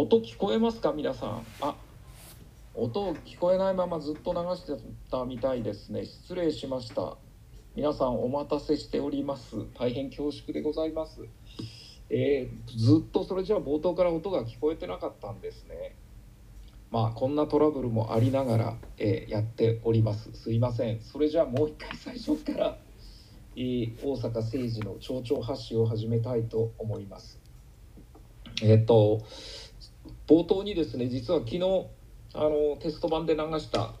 音聞こえますか皆さん？あ音聞こえないままずっと流してたみたいですね。失礼しました。皆さんお待たせしております。大変恐縮でございます。えー、ずっとそれじゃあ冒頭から音が聞こえてなかったんですね。まあこんなトラブルもありながら、えー、やっております。すいません。それじゃあもう一回最初から、えー、大阪政治の町長発信を始めたいと思います。えっ、と冒頭にですね実は昨日あのテスト版で流した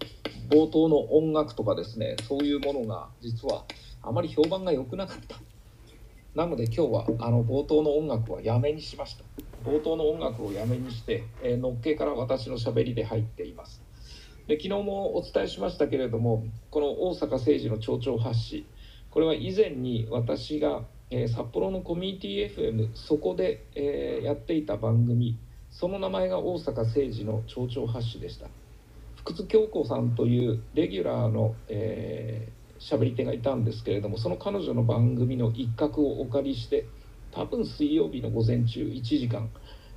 冒頭の音楽とかですねそういうものが実はあまり評判が良くなかった。なので今日はあの冒頭の音楽はやめにしました。冒頭の音楽をやめにして、えー、のっけから私のしゃべりで入っています。で昨日もお伝えしましたけれどもこの大阪政治の町長発信これは以前に私が、えー、札幌のコミュニティ FM そこで、えー、やっていた番組その名前が大阪政治の町長発信でした。福津京子さんというレギュラーの、えー、しゃべり手がいたんですけれどもその彼女の番組の一角をお借りして多分水曜日の午前中1時間、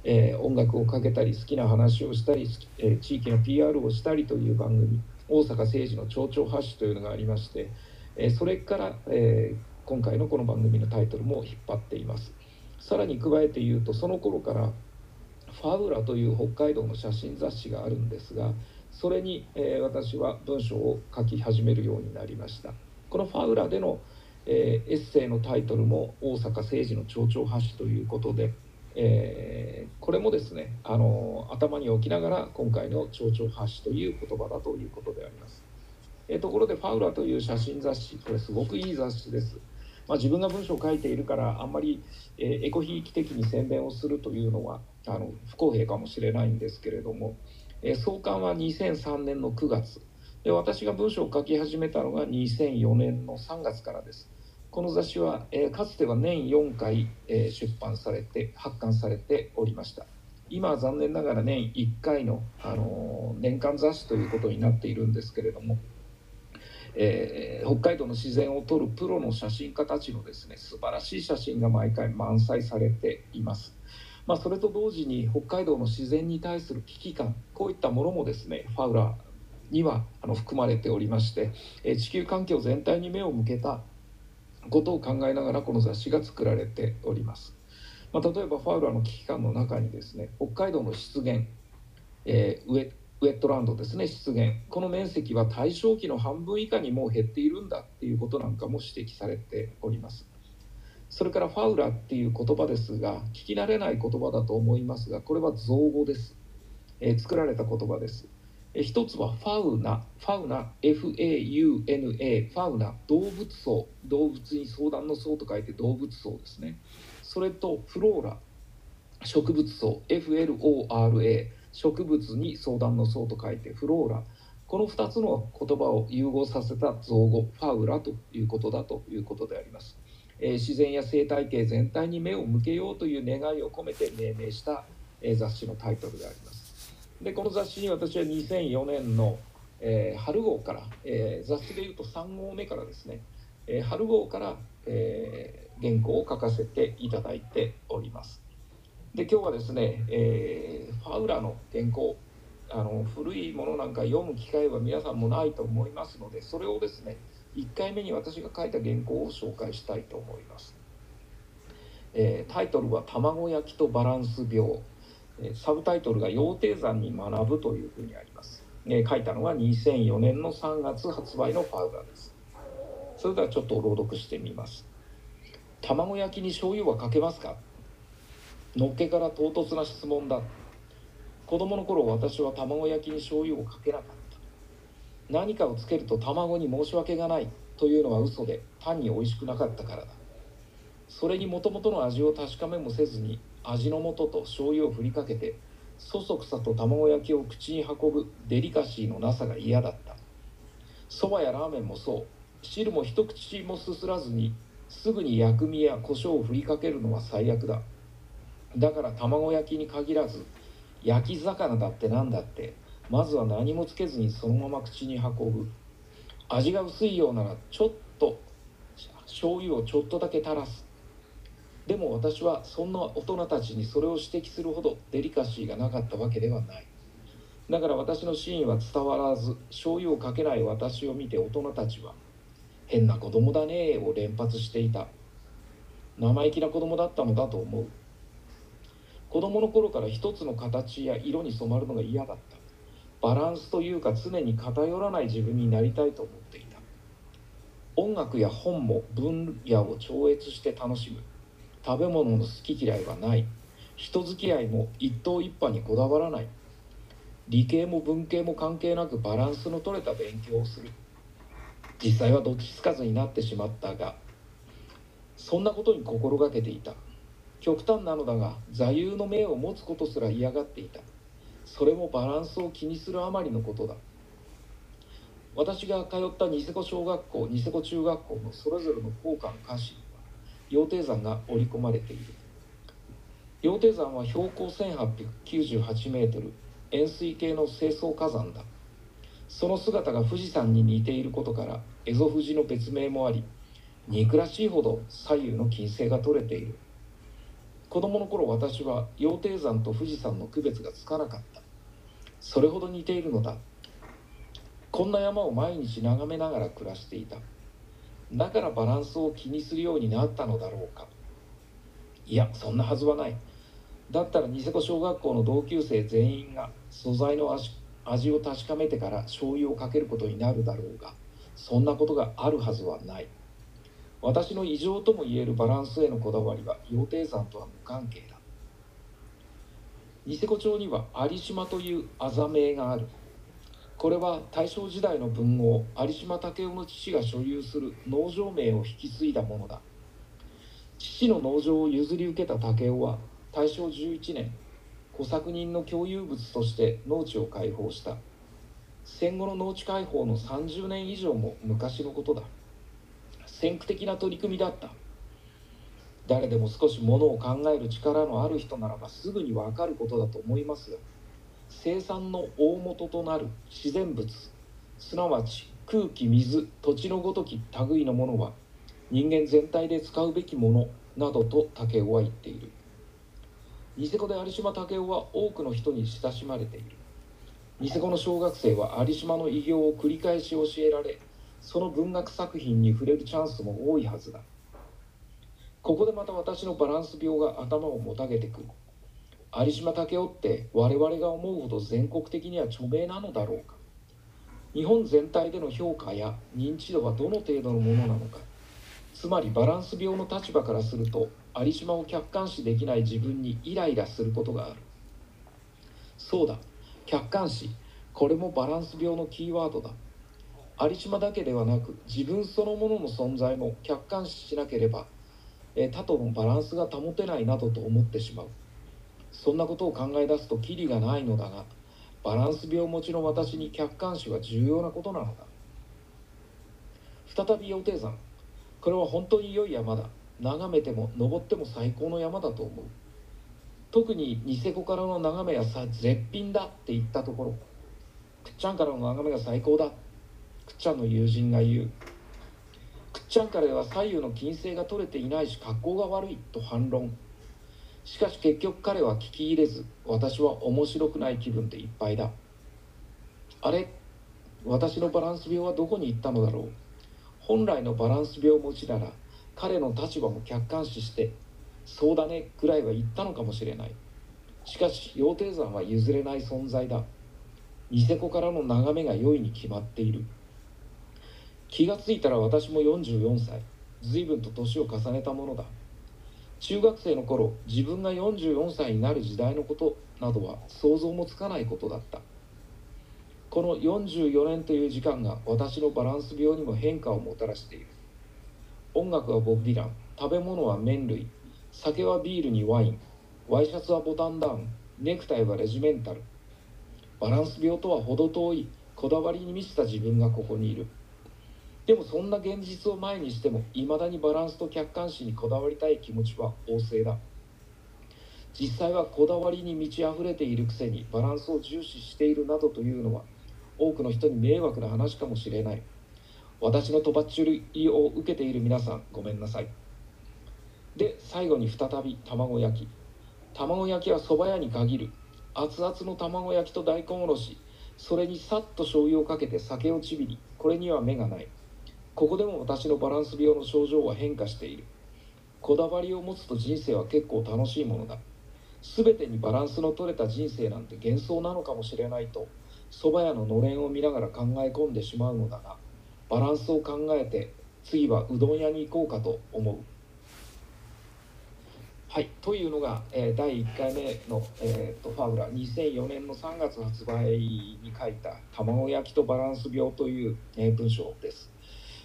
えー、音楽をかけたり好きな話をしたり、えー、地域の PR をしたりという番組大阪政治の町長発信というのがありまして、えそれから、え今回のこの番組のタイトルも引っ張っています。さらに加えて言うとその頃からファウラという北海道の写真雑誌があるんですがそれに、えー、私は文章を書き始めるようになりました。このファウラでの、えー、エッセイのタイトルも大阪政治の町長発信ということで、えー、これもですねあの頭に置きながら今回の町長発信という言葉だということであります、えところでファウラという写真雑誌これすごくいい雑誌です。まあ、自分が文章を書いているからあんまり、えエコひいき的に宣伝をするというのはあの不公平かもしれないんですけれども、え創刊は2003年の9月。で私が文章を書き始めたのが2004年の3月からです。この雑誌は、えかつては年4回、え出版されて発刊されておりました。今は残念ながら年1回の、あの年間雑誌ということになっているんですけれどもえー、北海道の自然を撮るプロの写真家たちのですね素晴らしい写真が毎回満載されています。まあ、それと同時に北海道の自然に対する危機感こういったものもですねファウラーにはあの含まれておりまして、え地球環境全体に目を向けたことを考えながらこの雑誌が作られております。まあ、例えばファウラーの危機感の中にですね北海道の湿原、えー、上ウェットランドですね湿原この面積は大正期の半分以下にもう減っているんだっていうことなんかも指摘されております。それからファウラっていう言葉ですが聞き慣れない言葉だと思いますがこれは造語です、えー、作られた言葉です。一つはファウナ。ファウナ FAUNA ファウナ動物層動物に相談の層と書いて動物層ですね。それとフローラ。植物層 FLORA 植物に相談の層と書いてフローラ。この2つの言葉を融合させた造語ファウラということだということであります、え、自然や生態系全体に目を向けようという願いを込めて命名した、え、雑誌のタイトルであります。でこの雑誌に私は2004年の、え、春号から、え雑誌でいうと3号目からですね、え春号から、え原稿を書かせていただいております。で今日はですね、えー、ファウラの原稿あの古いものなんか読む機会は皆さんもないと思いますのでそれをですね1回目に私が書いた原稿を紹介したいと思います、えー、タイトルは「卵焼きとバランス病」サブタイトルが「羊蹄山に学ぶ」というふうにあります、えー、書いたのは2004年の3月発売のファウラです。それではちょっと朗読してみます。卵焼きに醤油はかけますか？のっけから唐突な質問だ。子供の頃私は卵焼きに醤油をかけなかった。何かをつけると卵に申し訳がないというのは嘘で単に美味しくなかったからだ。それにもともとの味を確かめもせずに味の素と醤油を振りかけてそそくさと卵焼きを口に運ぶデリカシーのなさが嫌だった。そばやラーメンもそう。汁も一口もすすらずにすぐに薬味や胡椒を振りかけるのは最悪だ。だから卵焼きに限らず焼き魚だって何だって。まずは何もつけずにそのまま口に運ぶ。味が薄いようならちょっと醤油をちょっとだけ垂らす。でも私はそんな大人たちにそれを指摘するほどデリカシーがなかったわけではない。だから私の真意は伝わらず醤油をかけない私を見て大人たちは「変な子供だね」を連発していた。生意気な子供だったのだと思う。子供の頃から一つの形や色に染まるのが嫌だった。バランスというか常に偏らない自分になりたいと思っていた。音楽や本も分野を超越して楽しむ。食べ物の好き嫌いはない。人付き合いも一刀一派にこだわらない。理系も文系も関係なくバランスの取れた勉強をする。実際はどっちつかずになってしまったがそんなことに心がけていた。極端なのだが座右の銘を持つことすら嫌がっていた。それもバランスを気にするあまりのことだ。私が通ったニセコ小学校ニセコ中学校のそれぞれの校歌の歌詞には羊蹄山が織り込まれている。羊蹄山は標高1898メートル円錐形の清掃火山だ。その姿が富士山に似ていることから蝦夷富士の別名もあり憎らしいほど左右の金星が取れている。子供の頃私は羊蹄山と富士山の区別がつかなかった。それほど似ているのだ。こんな山を毎日眺めながら暮らしていた。だからバランスを気にするようになったのだろうか。いやそんなはずはない。だったらニセコ小学校の同級生全員が素材の味を確かめてから醤油をかけることになるだろうがそんなことがあるはずはない。私の異常ともいえるバランスへのこだわりは羊蹄山とは無関係だ。ニセコ町には有島というあざ名がある。これは大正時代の文豪有島武雄の父が所有する農場名を引き継いだものだ。父の農場を譲り受けた武雄は大正11年小作人の共有物として農地を開放した。戦後の農地開放の30年以上も昔のことだ。先駆的な取り組みだった。誰でも少しものを考える力のある人ならばすぐに分かることだと思いますが生産の大元となる自然物すなわち空気水土地のごとき類のものは人間全体で使うべきものなどと武雄は言っている。ニセコで有島武雄は多くの人に親しまれている。ニセコの小学生は有島の偉業を繰り返し教えられその文学作品に触れるチャンスも多いはずだ。ここでまた私のバランス病が頭をもたげてくる。有島武雄って我々が思うほど全国的には著名なのだろうか。日本全体での評価や認知度はどの程度のものなのか。つまりバランス病の立場からすると有島を客観視できない自分にイライラすることがある。そうだ。客観視。これもバランス病のキーワードだ。有島だけではなく自分そのものの存在も客観視しなければえ他とのバランスが保てないなどと思ってしまう。そんなことを考え出すとキリがないのだがバランス病持ちの私に客観視は重要なことなのだ。再び羊蹄山これは本当に良い山だ。眺めても登っても最高の山だと思う。特にニセコからの眺めはさ絶品だって言ったところ。くっちゃんからの眺めが最高だ。くっちゃんの友人が言う。くっちゃんからは左右の金星が取れていないし格好が悪いと反論。しかし結局彼は聞き入れず私は面白くない気分でいっぱいだ。あれ？私のバランス病はどこに行ったのだろう？本来のバランス病持ちなら彼の立場も客観視してそうだねくらいは言ったのかもしれない。しかし羊蹄山は譲れない存在だ。ニセコからの眺めが良いに決まっている。気がついたら私も44歳。随分と年を重ねたものだ。中学生の頃自分が44歳になる時代のことなどは想像もつかないことだった。この44年という時間が私のバランス病にも変化をもたらしている。音楽はボブ・ディラン。食べ物は麺類。酒はビールにワイン。ワイシャツはボタンダウン。ネクタイはレジメンタル。バランス病とは程遠い。こだわりに満ちた自分がここにいる。でもそんな現実を前にしてもいまだにバランスと客観視にこだわりたい気持ちは旺盛だ。実際はこだわりに満ち溢れているくせにバランスを重視しているなどというのは多くの人に迷惑な話かもしれない。私のとばっちりを受けている皆さんごめんなさい。で最後に再び卵焼き。卵焼きは蕎麦屋に限る。熱々の卵焼きと大根おろし。それにさっと醤油をかけて酒をちびり。これには目がない。ここでも私のバランス病の症状は変化している。こだわりを持つと人生は結構楽しいものだ。全てにバランスの取れた人生なんて幻想なのかもしれないと蕎麦屋ののれんを見ながら考え込んでしまうのだがバランスを考えて次はうどん屋に行こうかと思う。はい、というのが、えー第1回目の、えーとファブラ2004年の3月発売に書いた「卵焼きとバランス病」という、えー文章です。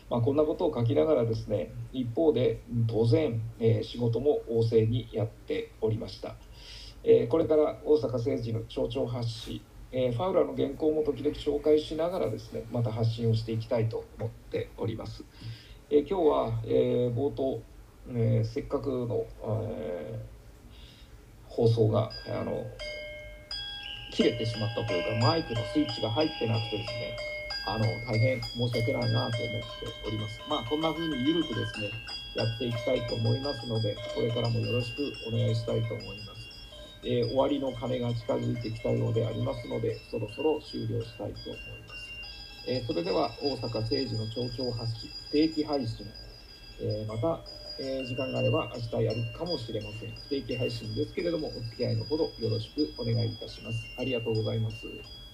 まあ、こんなことを書きながらですね一方で当然、えー仕事も旺盛にやっておりました。えーこれから大阪政治の町長発信、えーファウラーの原稿も時々紹介しながらですねまた発信をしていきたいと思っております。えー今日は、え冒頭えせっかくの、え放送があの切れてしまったというかマイクのスイッチが入ってなくてですねあの大変申し訳ないなと思っておりますまあこんな風に緩くですねやっていきたいと思いますのでこれからもよろしくお願いしたいと思います、えー終わりの鐘が近づいてきたようでありますのでそろそろ終了したいと思います、えーそれでは大阪政治の町長発信定期配信えーまた、えー時間があれば明日やるかもしれません。不定期配信ですけれども、お付き合いのほどよろしくお願いいたします。ありがとうございます。